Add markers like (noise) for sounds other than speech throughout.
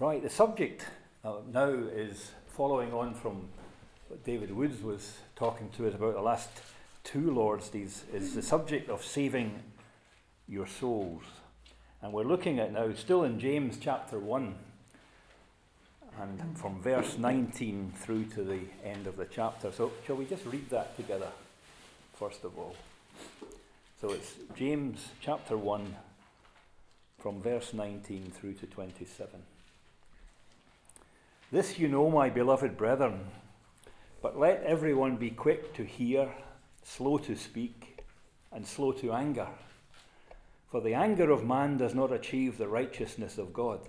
Right, the subject uh, now is following on from what David Woods was talking to us about the last two Lord's Days, is the subject of saving your souls. And we're looking at now, still in James chapter 1, and from verse 19 through to the end of the chapter. So, shall we just read that together, first of all? So, it's James chapter 1, from verse 19 through to 27. This you know, my beloved brethren, but let everyone be quick to hear, slow to speak, and slow to anger. For the anger of man does not achieve the righteousness of God.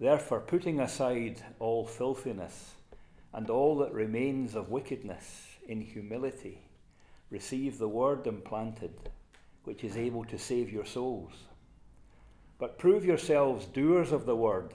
Therefore, putting aside all filthiness and all that remains of wickedness in humility, receive the word implanted, which is able to save your souls. But prove yourselves doers of the word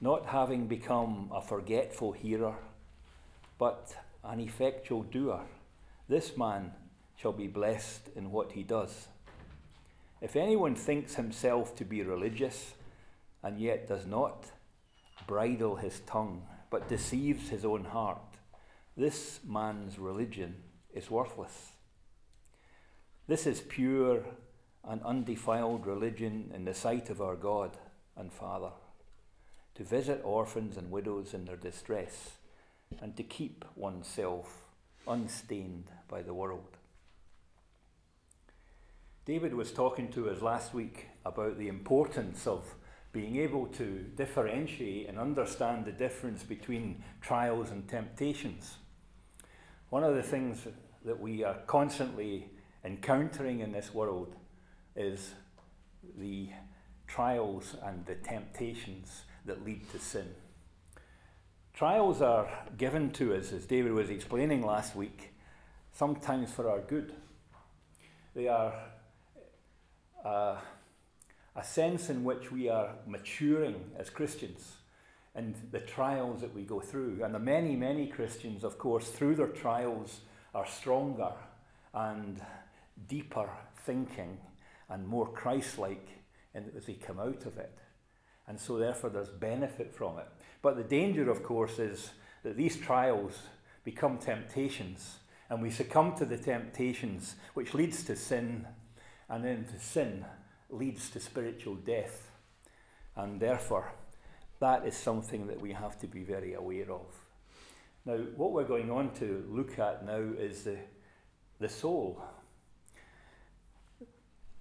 not having become a forgetful hearer, but an effectual doer. This man shall be blessed in what he does. If anyone thinks himself to be religious and yet does not bridle his tongue, but deceives his own heart, this man's religion is worthless. This is pure and undefiled religion in the sight of our God and Father to visit orphans and widows in their distress, and to keep oneself unstained by the world. David was talking to us last week about the importance of being able to differentiate and understand the difference between trials and temptations. One of the things that we are constantly encountering in this world is the trials and the temptations that lead to sin. Trials are given to us, as David was explaining last week, sometimes for our good. They are uh, a sense in which we are maturing as Christians and the trials that we go through. And the many, many Christians, of course, through their trials, are stronger and deeper thinking and more Christ like as they come out of it and so therefore there's benefit from it. But the danger, of course, is that these trials become temptations, and we succumb to the temptations, which leads to sin, and then to sin leads to spiritual death. And therefore, that is something that we have to be very aware of. Now, what we're going on to look at now is the, the soul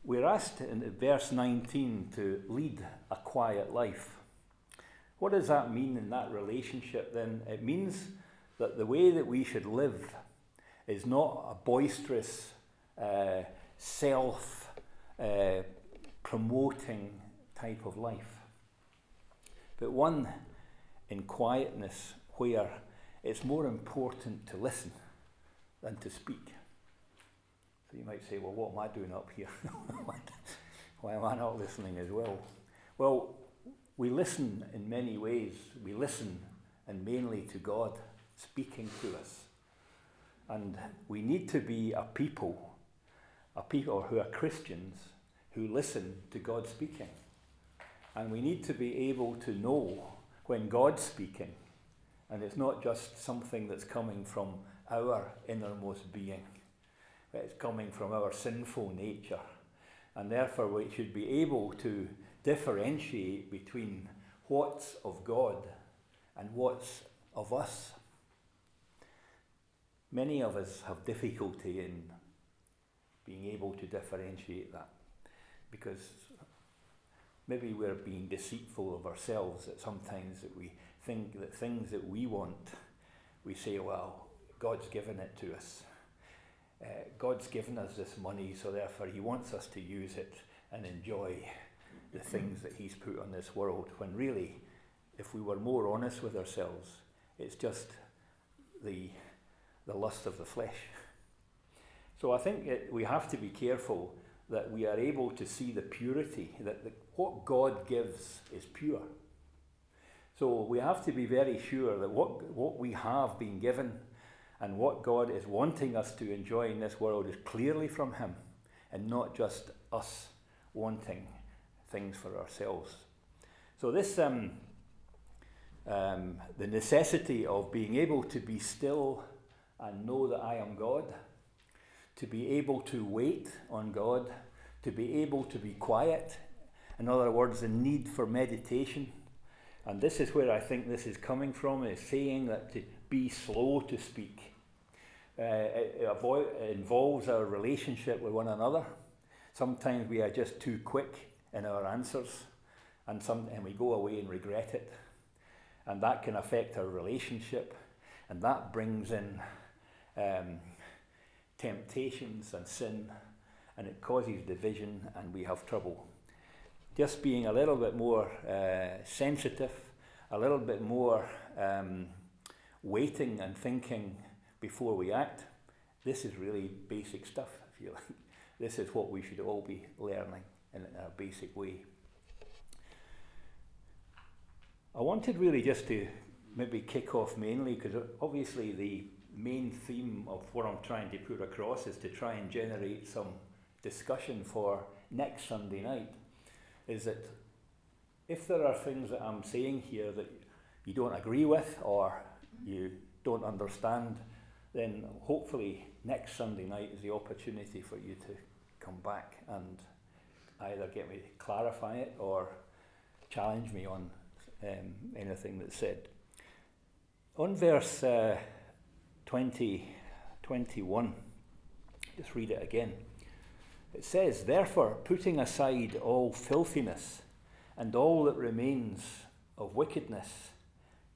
we're asked in verse 19 to lead a quiet life. What does that mean in that relationship then? It means that the way that we should live is not a boisterous, uh, self uh, promoting type of life, but one in quietness where it's more important to listen than to speak. So you might say, well, what am I doing up here? (laughs) Why am I not listening as well? Well, we listen in many ways. We listen and mainly to God speaking to us. And we need to be a people, a people who are Christians who listen to God speaking. And we need to be able to know when God's speaking and it's not just something that's coming from our innermost being. It's coming from our sinful nature. And therefore, we should be able to differentiate between what's of God and what's of us. Many of us have difficulty in being able to differentiate that because maybe we're being deceitful of ourselves that sometimes that we think that things that we want, we say, well, God's given it to us uh, God's given us this money, so therefore He wants us to use it and enjoy the things that He's put on this world, when really if we were more honest with ourselves, it's just the, the lust of the flesh. So I think it, we have to be careful that we are able to see the purity, that the, what God gives is pure. So we have to be very sure that what, what we have been given and what God is wanting us to enjoy in this world is clearly from Him and not just us wanting things for ourselves. So, this, um, um, the necessity of being able to be still and know that I am God, to be able to wait on God, to be able to be quiet, in other words, the need for meditation. And this is where I think this is coming from, is saying that to be slow to speak. Uh, it, avoid, it involves our relationship with one another. Sometimes we are just too quick in our answers, and, some, and we go away and regret it. And that can affect our relationship, and that brings in um, temptations and sin, and it causes division, and we have trouble. Just being a little bit more uh, sensitive, a little bit more um, waiting and thinking before we act. This is really basic stuff, if you like. (laughs) This is what we should all be learning in a basic way. I wanted really just to maybe kick off mainly because obviously the main theme of what I'm trying to put across is to try and generate some discussion for next Sunday night. Is that if there are things that I'm saying here that you don't agree with or you don't understand, then hopefully next Sunday night is the opportunity for you to come back and either get me to clarify it or challenge me on um, anything that's said. On verse uh, 20, 21, just read it again. It says, Therefore, putting aside all filthiness and all that remains of wickedness,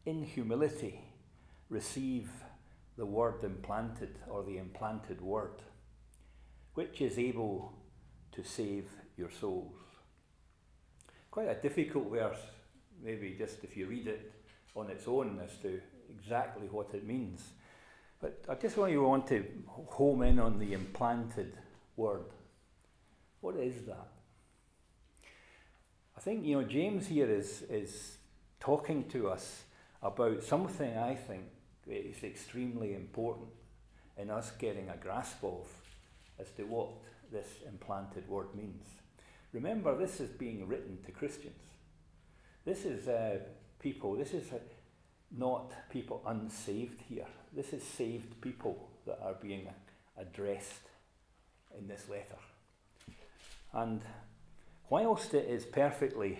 in humility receive the word implanted or the implanted word, which is able to save your souls. Quite a difficult verse, maybe just if you read it on its own as to exactly what it means. But I just want you want to home in on the implanted word. What is that? I think you know James here is is talking to us about something I think is extremely important in us getting a grasp of as to what this implanted word means. Remember, this is being written to Christians. This is uh, people, this is uh, not people unsaved here. This is saved people that are being addressed in this letter. And whilst it is perfectly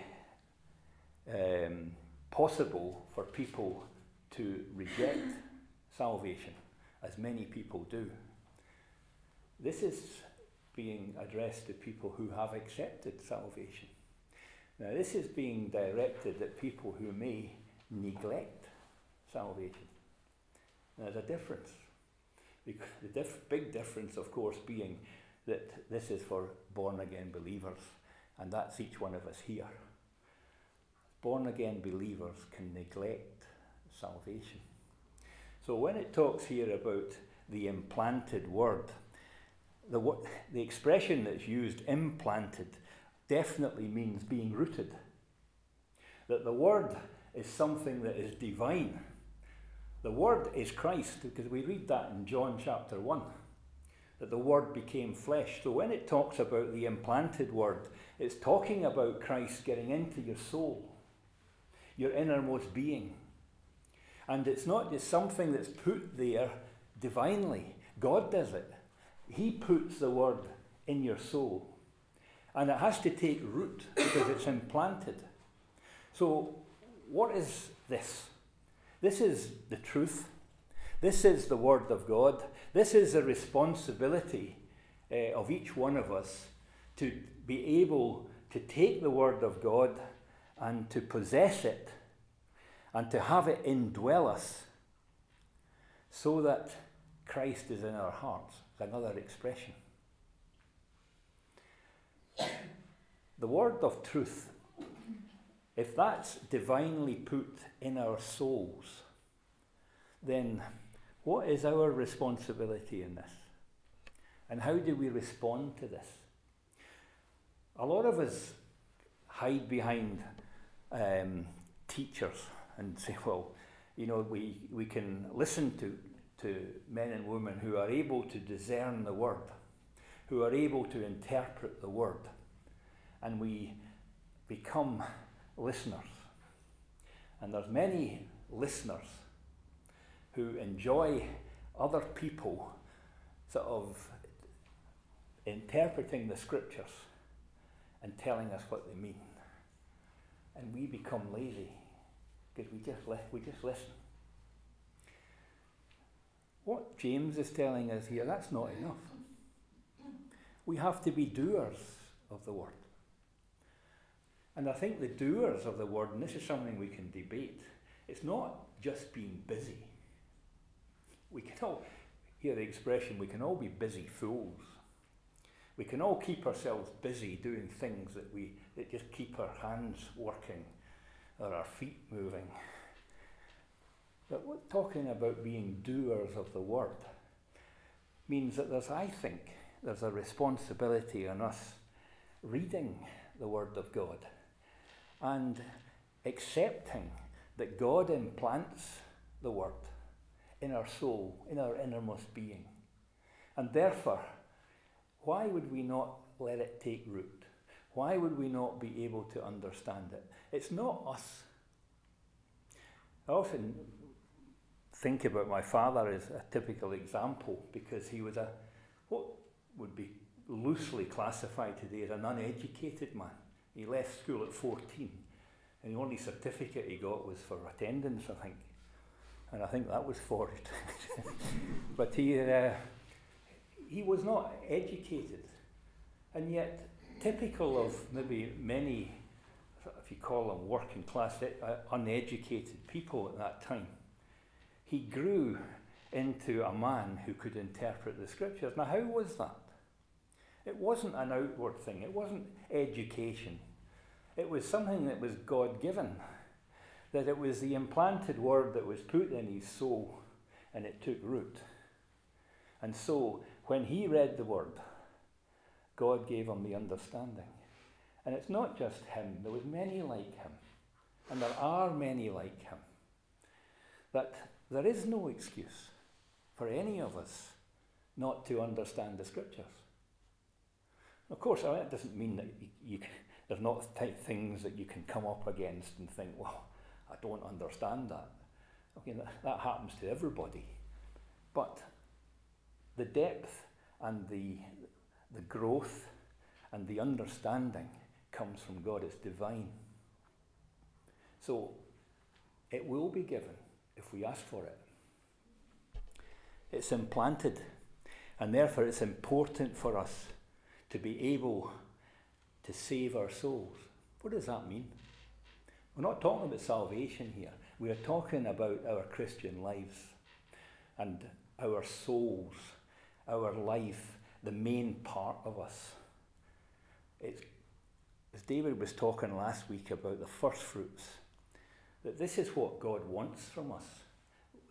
um, possible for people to reject salvation, as many people do. This is being addressed to people who have accepted salvation. Now, this is being directed at people who may neglect salvation. Now, there's a difference. The diff- big difference, of course, being that this is for born again believers, and that's each one of us here. Born again believers can neglect salvation. So when it talks here about the implanted word, the, the expression that's used, implanted, definitely means being rooted. That the word is something that is divine. The word is Christ, because we read that in John chapter 1, that the word became flesh. So when it talks about the implanted word, it's talking about Christ getting into your soul, your innermost being. And it's not just something that's put there divinely, God does it. He puts the word in your soul. And it has to take root because it's implanted. So, what is this? This is the truth. This is the Word of God. This is the responsibility uh, of each one of us to be able to take the Word of God and to possess it and to have it indwell us so that Christ is in our hearts. It's another expression. The word of truth if that's divinely put in our souls, then what is our responsibility in this? And how do we respond to this? A lot of us hide behind um, teachers and (laughs) say, well, you know, we, we can listen to, to men and women who are able to discern the word, who are able to interpret the word, and we become listeners. And there's many listeners who enjoy other people sort of interpreting the scriptures and telling us what they mean. And we become lazy because we just, li- we just listen. What James is telling us here, that's not enough. We have to be doers of the word. And I think the doers of the word, and this is something we can debate, it's not just being busy. We can all hear the expression, we can all be busy fools. We can all keep ourselves busy doing things that we that just keep our hands working or our feet moving. But what talking about being doers of the word means that there's, I think, there's a responsibility on us reading the word of God and accepting that God implants the word in our soul, in our innermost being. And therefore, why would we not let it take root? Why would we not be able to understand it? It's not us. I often think about my father as a typical example because he was a what would be loosely classified today as an uneducated man. He left school at 14 and the only certificate he got was for attendance, I think. And I think that was forged. (laughs) but he, uh, he was not educated. And yet, typical of maybe many, if you call them working class, uh, uneducated people at that time, he grew into a man who could interpret the scriptures. Now, how was that? It wasn't an outward thing, it wasn't education. It was something that was God given. That it was the implanted word that was put in his soul and it took root. And so when he read the word, God gave him the understanding. And it's not just him, there was many like him. And there are many like him. That there is no excuse for any of us not to understand the scriptures. Of course, that doesn't mean that you, you, there's not things that you can come up against and think, well, I don't understand that. Okay, that, that happens to everybody. But the depth and the, the growth and the understanding comes from God. It's divine. So it will be given if we ask for it. It's implanted, and therefore it's important for us to be able to save our souls. What does that mean? We're not talking about salvation here. We are talking about our Christian lives and our souls our life, the main part of us. It's, as David was talking last week about the first fruits, that this is what God wants from us,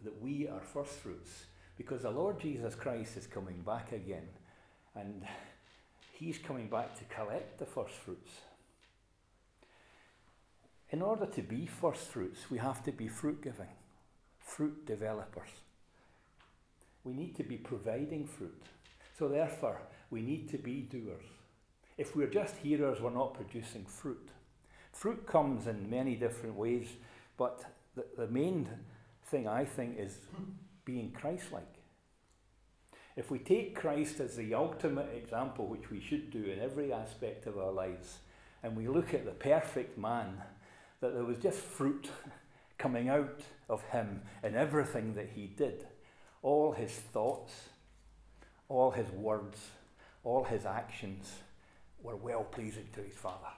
that we are first fruits, because the Lord Jesus Christ is coming back again, and He's coming back to collect the first fruits. In order to be first fruits, we have to be fruit giving, fruit developers. We need to be providing fruit. So, therefore, we need to be doers. If we're just hearers, we're not producing fruit. Fruit comes in many different ways, but the, the main thing I think is being Christ like. If we take Christ as the ultimate example, which we should do in every aspect of our lives, and we look at the perfect man, that there was just fruit (laughs) coming out of him in everything that he did, all his thoughts, all his words, all his actions were well pleasing to his Father.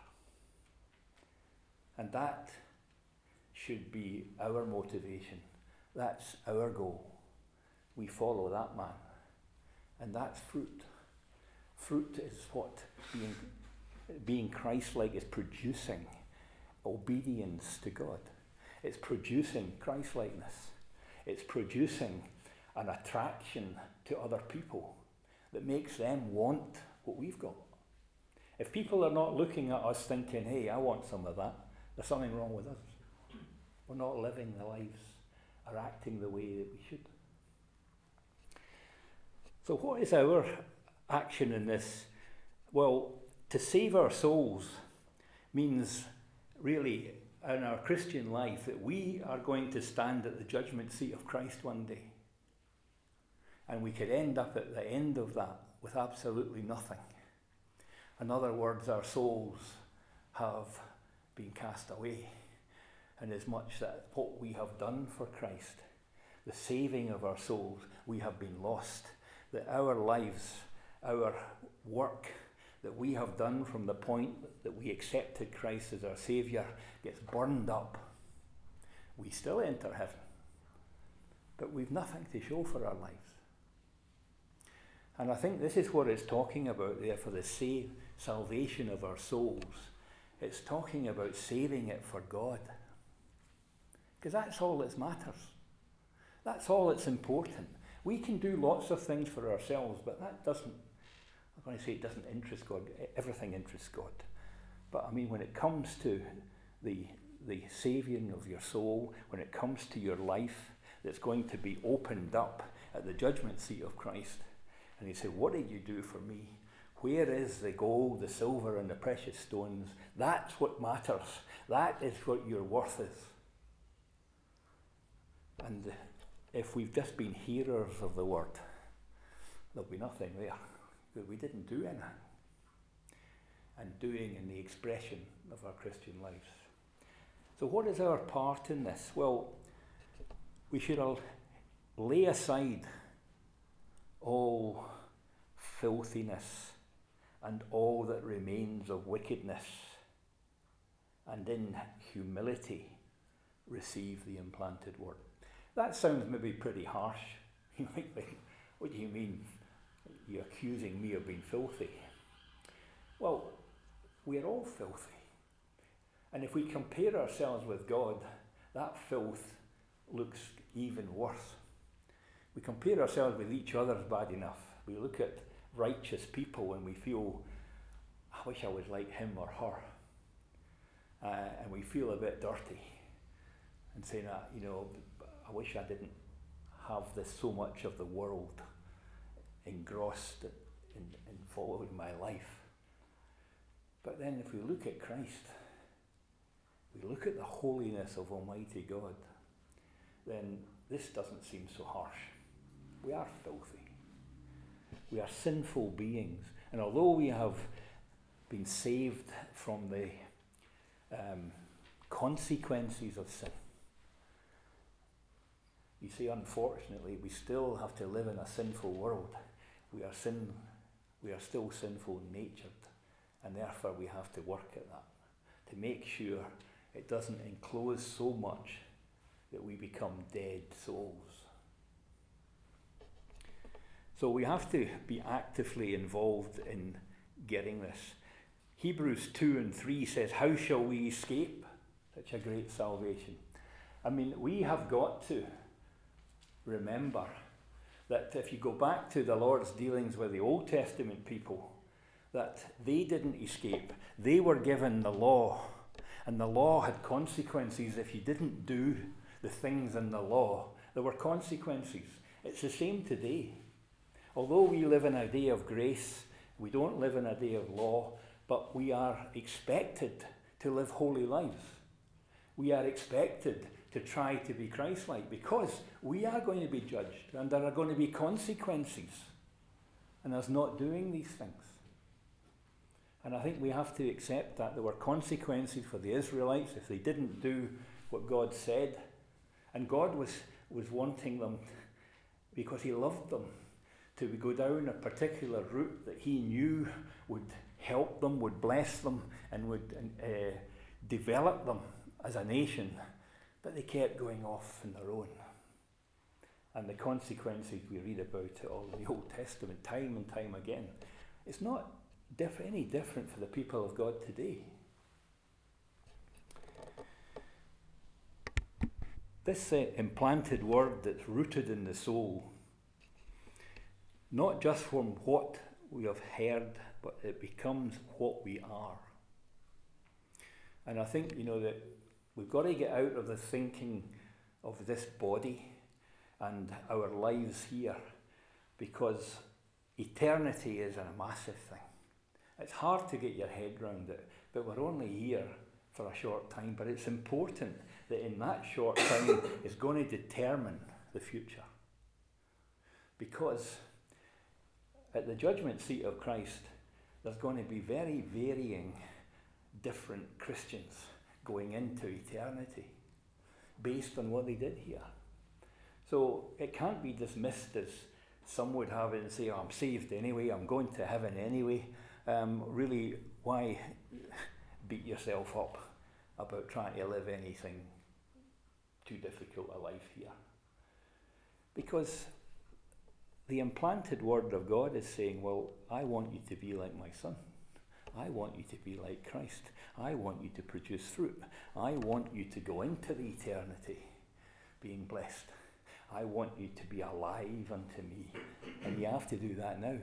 And that should be our motivation. That's our goal. We follow that man. And that's fruit. Fruit is what being, being Christ like is producing obedience to God. It's producing Christ likeness, It's producing an attraction to other people that makes them want what we've got. If people are not looking at us thinking, hey, I want some of that, there's something wrong with us. We're not living the lives or acting the way that we should. So, what is our action in this? Well, to save our souls means really in our Christian life that we are going to stand at the judgment seat of Christ one day. And we could end up at the end of that with absolutely nothing. In other words, our souls have been cast away. And as much that what we have done for Christ, the saving of our souls, we have been lost. That our lives, our work that we have done from the point that we accepted Christ as our Saviour gets burned up. We still enter heaven, but we've nothing to show for our lives. And I think this is what it's talking about there for the save, salvation of our souls. It's talking about saving it for God. Because that's all that matters. That's all that's important. We can do lots of things for ourselves, but that doesn't, I'm going to say it doesn't interest God. Everything interests God. But I mean, when it comes to the, the saving of your soul, when it comes to your life that's going to be opened up at the judgment seat of Christ, and he said, What did you do for me? Where is the gold, the silver, and the precious stones? That's what matters. That is what your worth is. And if we've just been hearers of the word, there'll be nothing there. We didn't do anything. And doing in the expression of our Christian lives. So, what is our part in this? Well, we should all lay aside all filthiness and all that remains of wickedness, and in humility receive the implanted word. That sounds maybe pretty harsh. (laughs) You might think, what do you mean? You're accusing me of being filthy. Well, we're all filthy. And if we compare ourselves with God, that filth looks even worse. We compare ourselves with each other bad enough. We look at righteous people and we feel, I wish I was like him or her. Uh, and we feel a bit dirty and saying that, you know, I wish I didn't have this so much of the world engrossed in, in following my life. But then if we look at Christ, we look at the holiness of Almighty God, then this doesn't seem so harsh. We are filthy. We are sinful beings. And although we have been saved from the um, consequences of sin, you see, unfortunately, we still have to live in a sinful world. We are sin, we are still sinful natured, and therefore we have to work at that to make sure it doesn't enclose so much that we become dead souls. So we have to be actively involved in getting this. Hebrews 2 and 3 says, How shall we escape such a great salvation? I mean, we have got to remember that if you go back to the Lord's dealings with the Old Testament people, that they didn't escape. They were given the law, and the law had consequences if you didn't do the things in the law. There were consequences. It's the same today. Although we live in a day of grace, we don't live in a day of law, but we are expected to live holy lives. We are expected to try to be Christ like because we are going to be judged and there are going to be consequences and us not doing these things. And I think we have to accept that there were consequences for the Israelites if they didn't do what God said. And God was, was wanting them, because He loved them, to go down a particular route that He knew would help them, would bless them, and would uh, develop them as a nation. But they kept going off on their own. And the consequences we read about it all in the Old Testament, time and time again. It's not diff- any different for the people of God today. This uh, implanted word that's rooted in the soul, not just from what we have heard, but it becomes what we are. And I think, you know, that we've got to get out of the thinking of this body and our lives here because eternity is a massive thing. It's hard to get your head around it, but we're only here for a short time. But it's important that in that short time (coughs) is going to determine the future. Because at the judgment seat of Christ, there's going to be very varying, different Christians going into eternity based on what they did here. So it can't be dismissed as some would have it and say, oh, I'm saved anyway, I'm going to heaven anyway. Um, really, why beat yourself up about trying to live anything too difficult a life here? Because the implanted word of God is saying, Well, I want you to be like my son. I want you to be like Christ. I want you to produce fruit. I want you to go into the eternity being blessed. I want you to be alive unto me. And you have to do that now.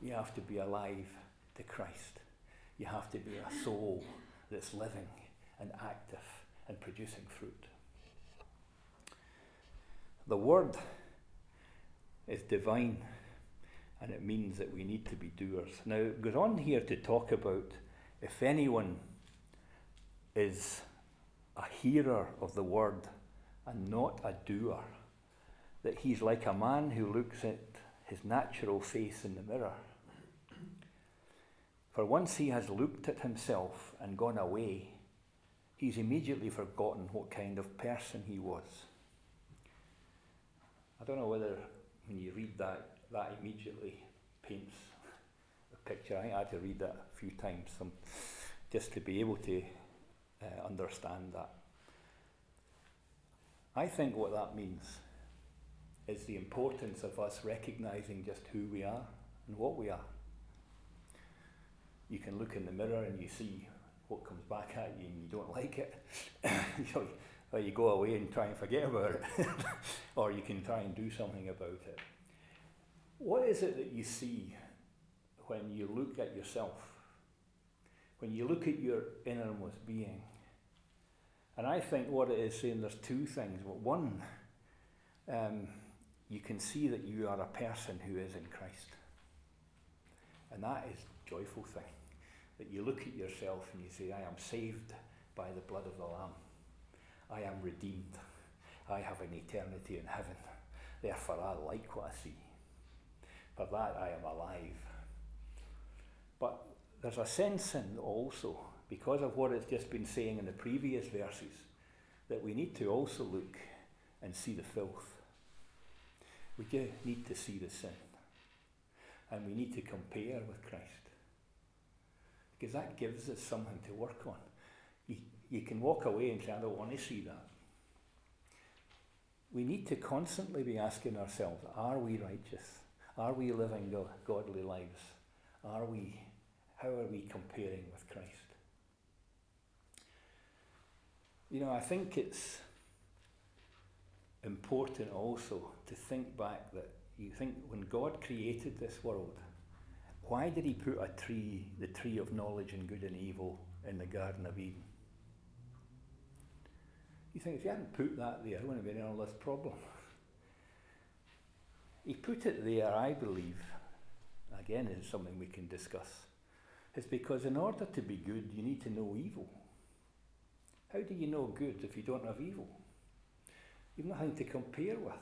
You have to be alive to Christ. You have to be a soul that's living and active and producing fruit. The word is divine and it means that we need to be doers. Now, it goes on here to talk about if anyone is a hearer of the word and not a doer, that he's like a man who looks at his natural face in the mirror. For once he has looked at himself and gone away, he's immediately forgotten what kind of person he was. I don't know whether when you read that that immediately paints a picture. I had to read that a few times some, just to be able to uh, understand that. I think what that means is the importance of us recognizing just who we are and what we are. You can look in the mirror and you see what comes back at you and you don't like it. (laughs) or you go away and try and forget about it. (laughs) or you can try and do something about it. What is it that you see when you look at yourself? When you look at your innermost being? And I think what it is saying, there's two things. Well, one, um, you can see that you are a person who is in Christ. And that is a joyful thing. That you look at yourself and you say, I am saved by the blood of the Lamb. I am redeemed. I have an eternity in heaven. Therefore, I like what I see. For that I am alive. But there's a sense in also, because of what it's just been saying in the previous verses, that we need to also look and see the filth. We do need to see the sin. And we need to compare with Christ. Because that gives us something to work on. You, can walk away and say, I don't want to see that. We need to constantly be asking ourselves, are we righteous? Are we living godly lives? Are we, how are we comparing with Christ? You know, I think it's important also to think back that you think when God created this world, why did he put a tree, the tree of knowledge and good and evil, in the Garden of Eden? You think if he hadn't put that there, there wouldn't have been all this problem. (laughs) He put it there, I believe, again, is something we can discuss, is because in order to be good, you need to know evil. How do you know good if you don't have evil? You've nothing to compare with.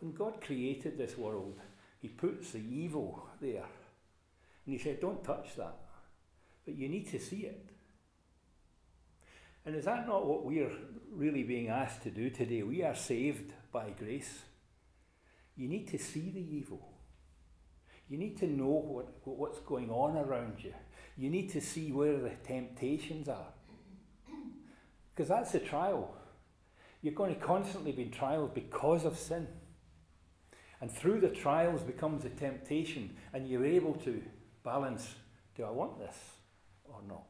When God created this world, He puts the evil there. And He said, Don't touch that. But you need to see it. And is that not what we're really being asked to do today? We are saved by grace. You need to see the evil. You need to know what, what's going on around you. You need to see where the temptations are. Because that's the trial. You're going to constantly be in trials because of sin. And through the trials becomes the temptation, and you're able to balance do I want this or not?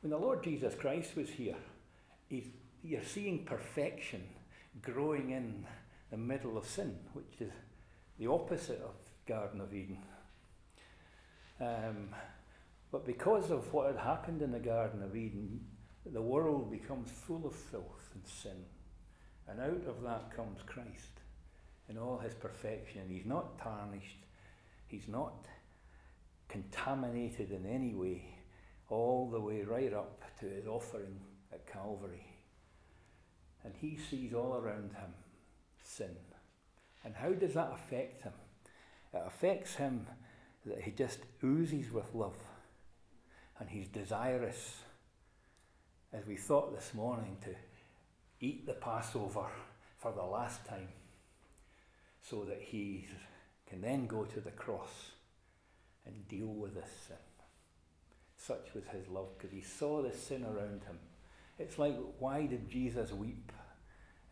When the Lord Jesus Christ was here, you're seeing perfection growing in the middle of sin, which is the opposite of Garden of Eden. Um, but because of what had happened in the Garden of Eden, the world becomes full of filth and sin. And out of that comes Christ in all his perfection. He's not tarnished, he's not contaminated in any way, all the way right up to his offering at Calvary. And he sees all around him sin. And how does that affect him? It affects him that he just oozes with love and he's desirous, as we thought this morning, to eat the Passover for the last time so that he can then go to the cross and deal with this sin. Such was his love because he saw the sin around him. It's like, why did Jesus weep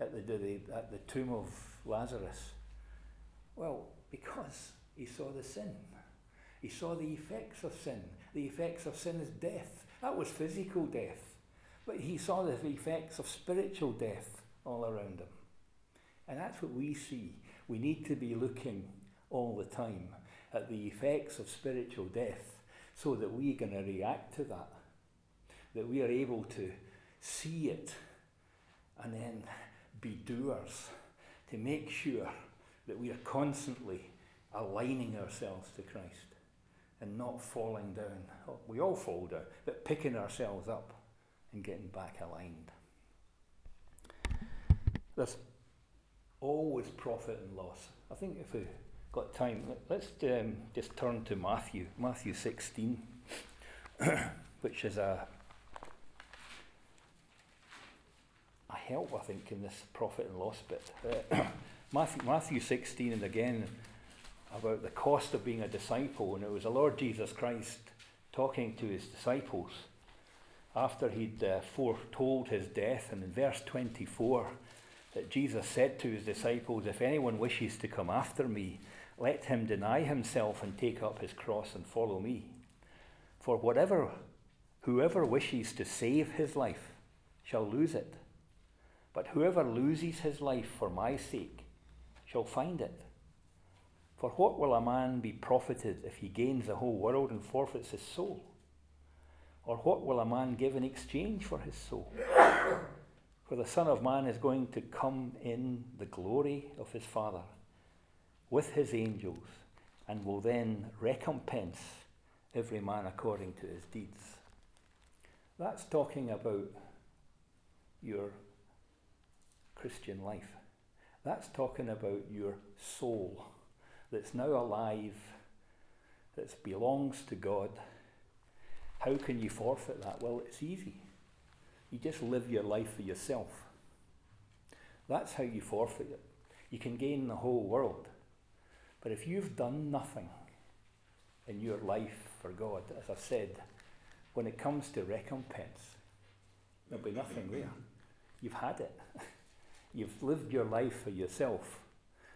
at the, at the tomb of Lazarus? Well, because he saw the sin. He saw the effects of sin. The effects of sin is death. That was physical death. But he saw the effects of spiritual death all around him. And that's what we see. We need to be looking all the time at the effects of spiritual death so that we're going to react to that. That we are able to see it and then be doers to make sure that we are constantly aligning ourselves to Christ and not falling down. We all fall down, but picking ourselves up and getting back aligned. There's always profit and loss. I think if we got time, let's um, just turn to Matthew, Matthew 16, (coughs) which is a, a help, I think, in this profit and loss bit. Uh, (coughs) Matthew, Matthew 16, and again, about the cost of being a disciple, and it was the Lord Jesus Christ talking to his disciples after he'd uh, foretold his death. And in verse 24, that Jesus said to his disciples, If anyone wishes to come after me, let him deny himself and take up his cross and follow me. For whatever, whoever wishes to save his life shall lose it. But whoever loses his life for my sake shall find it. For what will a man be profited if he gains the whole world and forfeits his soul? Or what will a man give in exchange for his soul? For the Son of Man is going to come in the glory of his Father with his angels and will then recompense every man according to his deeds. That's talking about your Christian life. That's talking about your soul that's now alive, that belongs to God. How can you forfeit that? Well, it's easy. You just live your life for yourself. That's how you forfeit it. You can gain the whole world. But if you've done nothing in your life for God, as I've said, when it comes to recompense, there'll be nothing there. You've had it. (laughs) You've lived your life for yourself.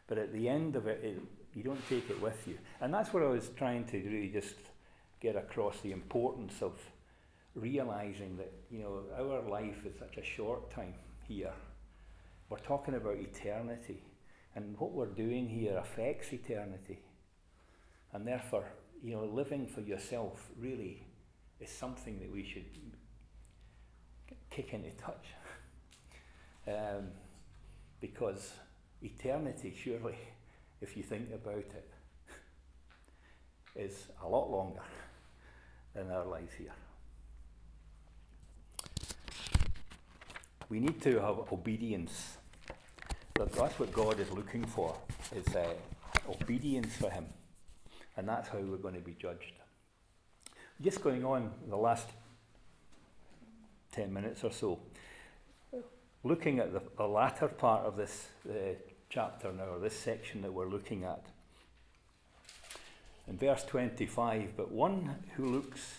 But at the end of it, it you don't take it with you. And that's what I was trying to really just get across the importance of realizing that, you know, our life is such a short time here. We're talking about eternity. And what we're doing here affects eternity. And therefore, you know, living for yourself really is something that we should kick into touch. (laughs) Um, because eternity, surely, if you think about it, (laughs) is a lot longer than our lives here. We need to have obedience. That's what God is looking for, is uh, obedience for Him. And that's how we're going to be judged. Just going on the last 10 minutes or so, looking at the, the latter part of this uh, chapter now, or this section that we're looking at. In verse 25, but one who looks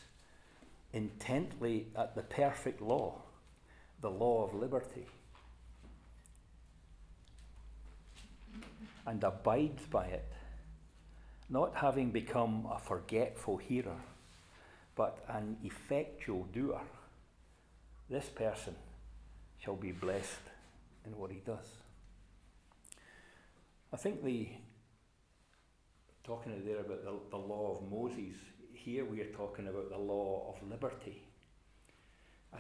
intently at the perfect law, the law of liberty, and abides by it, not having become a forgetful hearer, but an effectual doer. this person shall be blessed in what he does. I think the talking there about the, the law of Moses, here we are talking about the law of liberty. I,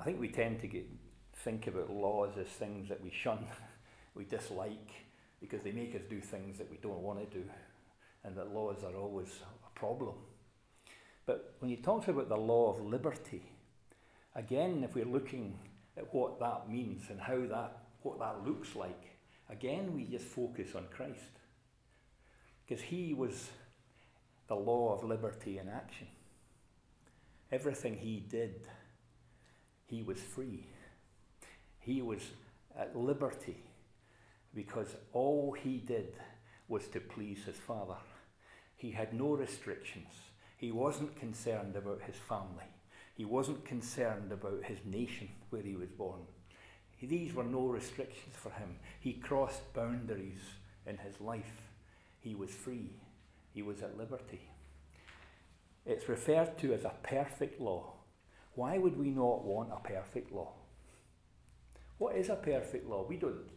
I think we tend to get, think about laws as things that we shun, (laughs) we dislike, because they make us do things that we don't want to do, and that laws are always a problem. But when he talks about the law of liberty, again, if we're looking at what that means and how that, what that looks like, again, we just focus on Christ. Because he was the law of liberty in action. Everything he did, he was free. He was at liberty because all he did was to please his Father. He had no restrictions. He wasn't concerned about his family. He wasn't concerned about his nation where he was born. These were no restrictions for him. He crossed boundaries in his life. He was free. He was at liberty. It's referred to as a perfect law. Why would we not want a perfect law? What is a perfect law? We don't.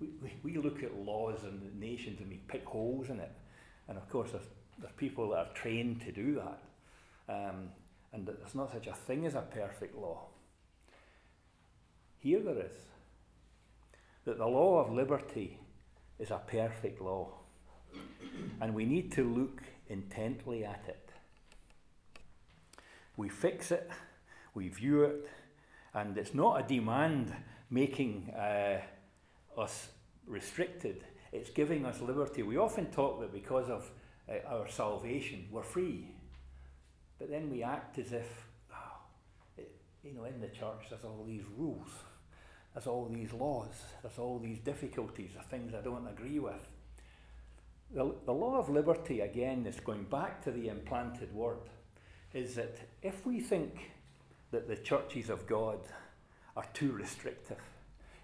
We, we look at laws and nations and we pick holes in it. And of course, there's, there's people that are trained to do that. Um, and there's not such a thing as a perfect law. Here there is. That the law of liberty is a perfect law. And we need to look intently at it. We fix it, we view it, and it's not a demand making uh, us restricted, it's giving us liberty. We often talk that because of uh, our salvation, we're free. But then we act as if, oh, it, you know, in the church there's all these rules, there's all these laws, there's all these difficulties, the things I don't agree with. The, the law of liberty, again, is going back to the implanted word, is that if we think that the churches of God are too restrictive,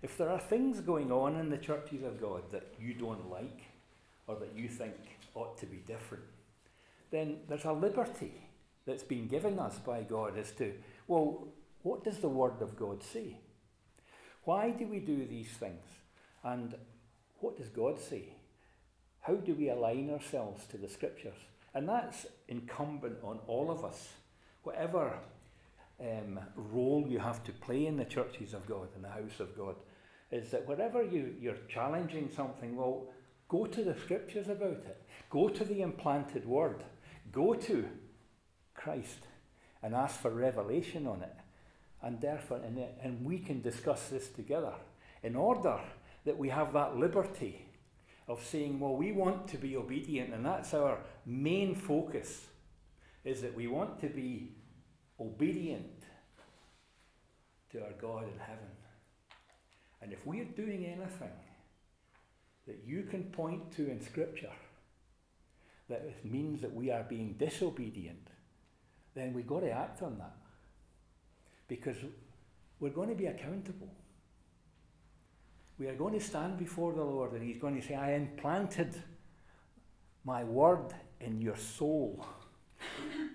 if there are things going on in the churches of God that you don't like or that you think ought to be different, then there's a liberty that's been given us by God as to, well, what does the Word of God say? Why do we do these things? And what does God say? How do we align ourselves to the Scriptures? And that's incumbent on all of us. Whatever um, role you have to play in the churches of God, in the house of God, is that wherever you, you're challenging something, well, go to the Scriptures about it. Go to the implanted Word. Go to Christ and ask for revelation on it. And therefore, and, and we can discuss this together in order that we have that liberty of saying, well, we want to be obedient, and that's our main focus, is that we want to be obedient to our God in heaven. And if we are doing anything that you can point to in Scripture that means that we are being disobedient, then we've got to act on that. Because we're going to be accountable. We are going to stand before the Lord and He's going to say, I implanted my word in your soul.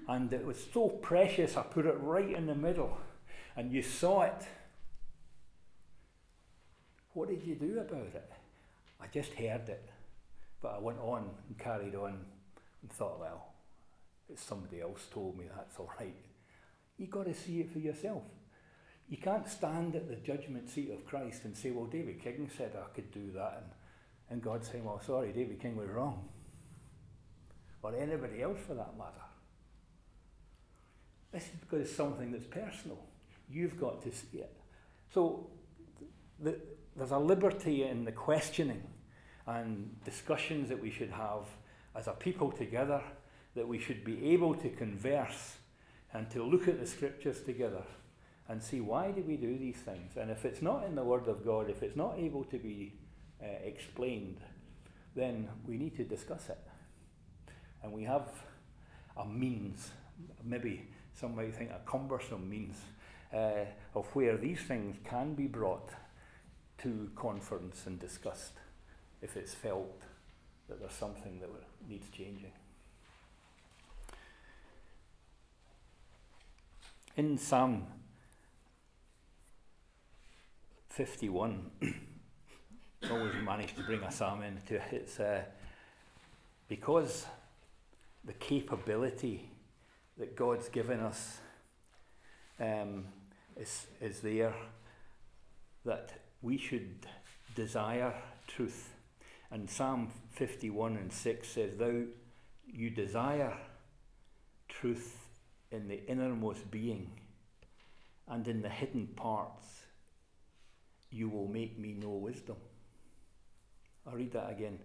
And it was so precious, I put it right in the middle. And you saw it. What did you do about it? I just heard it. But I went on and carried on and thought, well, if somebody else told me that's all right. You've got to see it for yourself. You can't stand at the judgment seat of Christ and say, well, David King said I could do that. And, and God saying, well, sorry, David King was wrong. Or anybody else for that matter. This is because it's something that's personal. You've got to see it. So the, there's a liberty in the questioning and discussions that we should have as a people together that we should be able to converse and to look at the scriptures together and see why do we do these things. And if it's not in the Word of God, if it's not able to be uh, explained, then we need to discuss it. And we have a means, maybe some might think a cumbersome means, uh, of where these things can be brought to conference and discussed if it's felt that there's something that needs changing. in Psalm 51. (coughs) Always managed to bring a psalm into it. It's uh, because the capability that God's given us um, is, is there that we should desire truth. And Psalm 51 and 6 says, Thou you desire truth in the innermost being and in the hidden parts you will make me know wisdom. I'll read that again.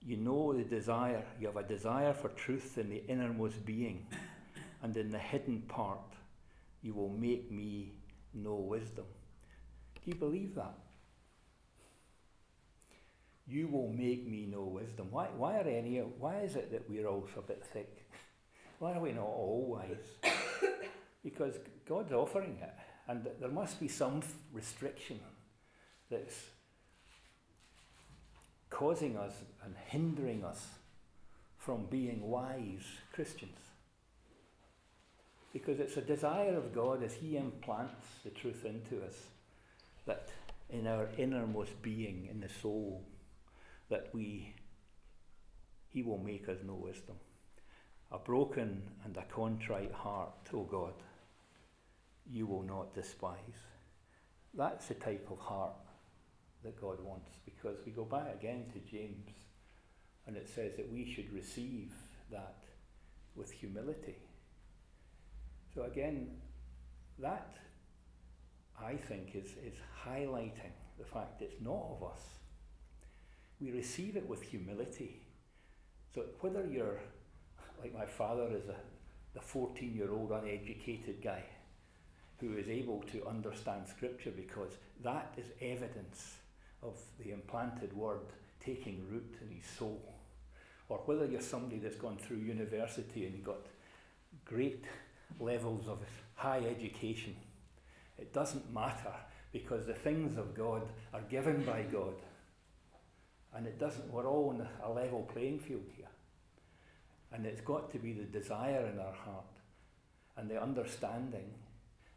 You know the desire, you have a desire for truth in the innermost being, and in the hidden part, you will make me know wisdom. Do you believe that? You will make me know wisdom. Why, why are any? Why is it that we're all so a bit thick? (laughs) Why are we not all wise? because God's offering it, and there must be some restriction that's causing us and hindering us from being wise Christians. Because it's a desire of God as He implants the truth into us that in our innermost being, in the soul, that we He will make us know wisdom. A broken and a contrite heart, O God, you will not despise. That's the type of heart that God wants because we go back again to James and it says that we should receive that with humility. So again, that I think is, is highlighting the fact it's not of us. We receive it with humility. So whether you're like my father is a the 14 year old uneducated guy who is able to understand scripture because that is evidence of the implanted word taking root in his soul. Or whether you're somebody that's gone through university and got great levels of high education, it doesn't matter because the things of God are given by God. And it doesn't, we're all on a level playing field here. And it's got to be the desire in our heart and the understanding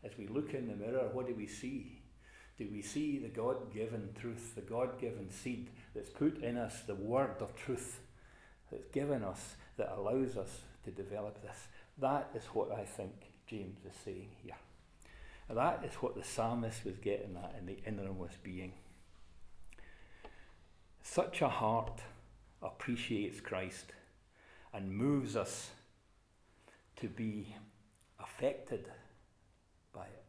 as we look in the mirror, what do we see? do we see the God given truth, the God given seed that's put in us, the word of truth that's given us that allows us to develop this. That is what I think James is saying here. That is what the psalmist was getting at in the innermost being. Such a heart appreciates Christ and moves us to be affected by it.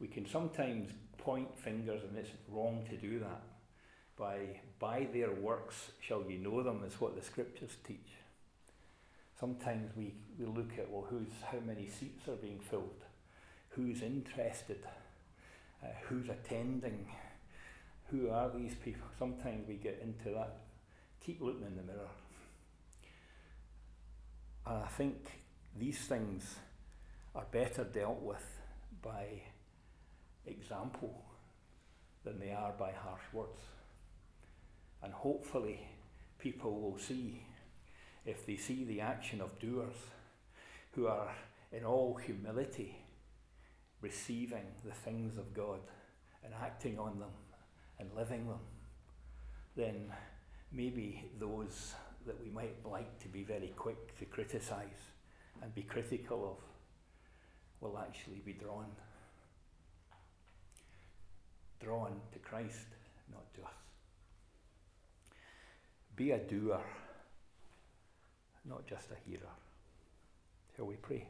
we can sometimes point fingers, and it's wrong to do that. By, by their works shall you know them, is what the scriptures teach. Sometimes we, we look at, well, who's, how many seats are being filled? Who's interested? Uh, who's attending? Who are these people? Sometimes we get into that. Keep looking in the mirror. And I think these things are better dealt with by example than they are by harsh words. And hopefully, people will see, if they see the action of doers who are in all humility receiving the things of God and acting on them and living them, then maybe those that we might like to be very quick to criticise and be critical of will actually be drawn drawn to Christ, not to us. Be a doer, not just a hearer. Shall we pray?